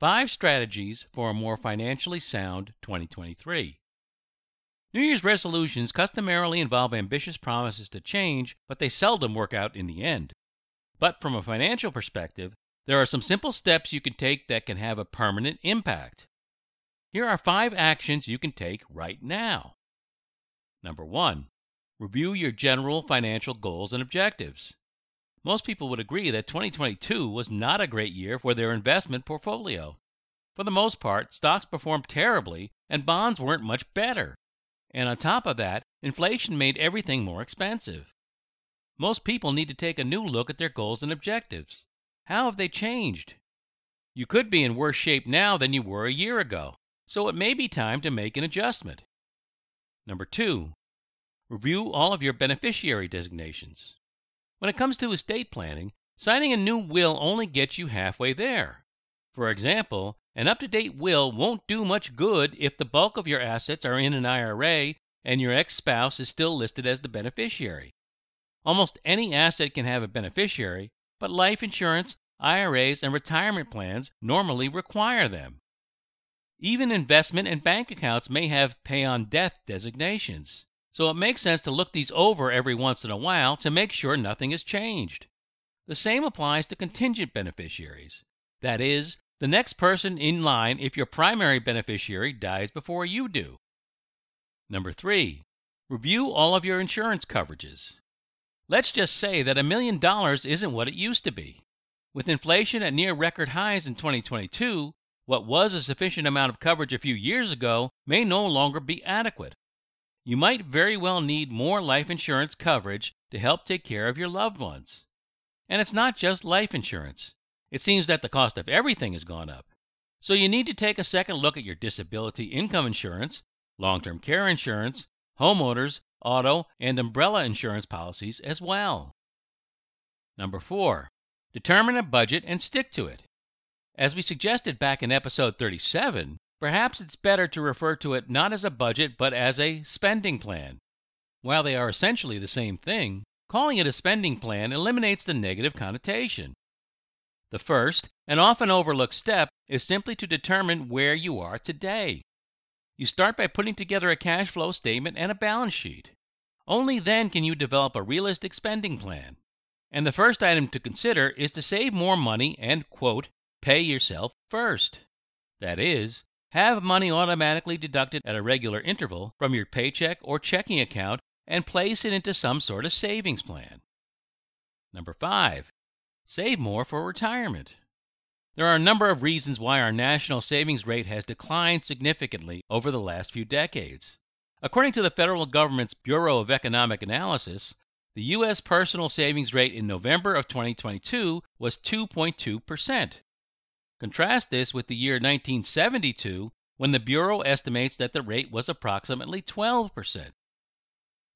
five strategies for a more financially sound 2023. New Year's resolutions customarily involve ambitious promises to change, but they seldom work out in the end. But from a financial perspective, there are some simple steps you can take that can have a permanent impact. Here are five actions you can take right now. Number one, review your general financial goals and objectives. Most people would agree that 2022 was not a great year for their investment portfolio. For the most part, stocks performed terribly and bonds weren't much better. And on top of that, inflation made everything more expensive. Most people need to take a new look at their goals and objectives. How have they changed? You could be in worse shape now than you were a year ago, so it may be time to make an adjustment. Number two, review all of your beneficiary designations. When it comes to estate planning, signing a new will only gets you halfway there. For example, an up to date will won't do much good if the bulk of your assets are in an IRA and your ex spouse is still listed as the beneficiary. Almost any asset can have a beneficiary, but life insurance, IRAs, and retirement plans normally require them. Even investment and bank accounts may have pay on death designations. So it makes sense to look these over every once in a while to make sure nothing has changed. The same applies to contingent beneficiaries. That is, the next person in line if your primary beneficiary dies before you do. Number three, review all of your insurance coverages. Let's just say that a million dollars isn't what it used to be. With inflation at near record highs in 2022, what was a sufficient amount of coverage a few years ago may no longer be adequate. You might very well need more life insurance coverage to help take care of your loved ones. And it's not just life insurance. It seems that the cost of everything has gone up. So you need to take a second look at your disability income insurance, long term care insurance, homeowners, auto, and umbrella insurance policies as well. Number four, determine a budget and stick to it. As we suggested back in episode 37, Perhaps it's better to refer to it not as a budget but as a spending plan. While they are essentially the same thing, calling it a spending plan eliminates the negative connotation. The first and often overlooked step is simply to determine where you are today. You start by putting together a cash flow statement and a balance sheet. Only then can you develop a realistic spending plan. And the first item to consider is to save more money and, quote, pay yourself first. That is, have money automatically deducted at a regular interval from your paycheck or checking account and place it into some sort of savings plan. Number five, save more for retirement. There are a number of reasons why our national savings rate has declined significantly over the last few decades. According to the federal government's Bureau of Economic Analysis, the U.S. personal savings rate in November of 2022 was 2.2 percent. Contrast this with the year 1972 when the Bureau estimates that the rate was approximately 12%.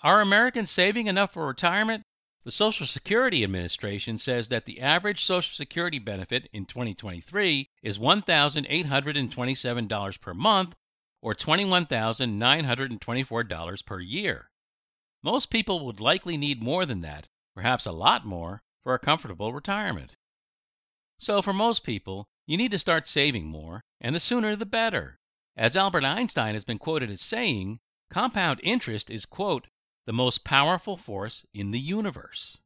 Are Americans saving enough for retirement? The Social Security Administration says that the average Social Security benefit in 2023 is $1,827 per month or $21,924 per year. Most people would likely need more than that, perhaps a lot more, for a comfortable retirement. So, for most people, you need to start saving more, and the sooner the better. As Albert Einstein has been quoted as saying, compound interest is, quote, the most powerful force in the universe.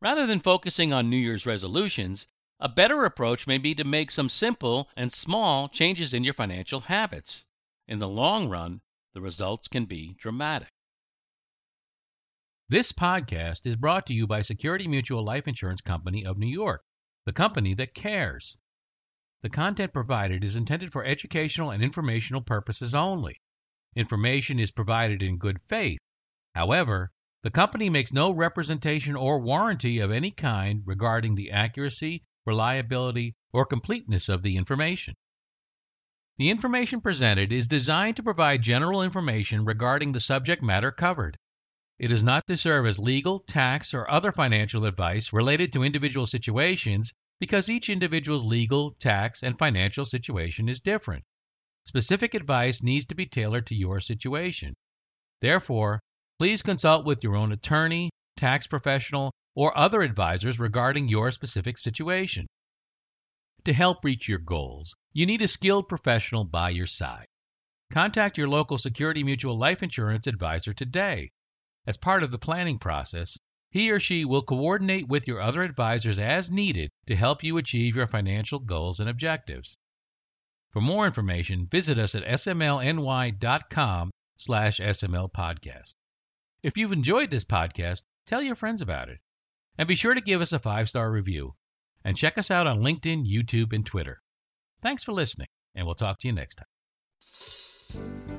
Rather than focusing on New Year's resolutions, a better approach may be to make some simple and small changes in your financial habits. In the long run, the results can be dramatic. This podcast is brought to you by Security Mutual Life Insurance Company of New York the company that cares. The content provided is intended for educational and informational purposes only. Information is provided in good faith. However, the company makes no representation or warranty of any kind regarding the accuracy, reliability, or completeness of the information. The information presented is designed to provide general information regarding the subject matter covered. It is not to serve as legal, tax, or other financial advice related to individual situations because each individual's legal, tax, and financial situation is different. Specific advice needs to be tailored to your situation. Therefore, please consult with your own attorney, tax professional, or other advisors regarding your specific situation. To help reach your goals, you need a skilled professional by your side. Contact your local Security Mutual life insurance advisor today. As part of the planning process, he or she will coordinate with your other advisors as needed to help you achieve your financial goals and objectives. For more information, visit us at smlny.com slash smlpodcast. If you've enjoyed this podcast, tell your friends about it. And be sure to give us a five-star review. And check us out on LinkedIn, YouTube, and Twitter. Thanks for listening, and we'll talk to you next time.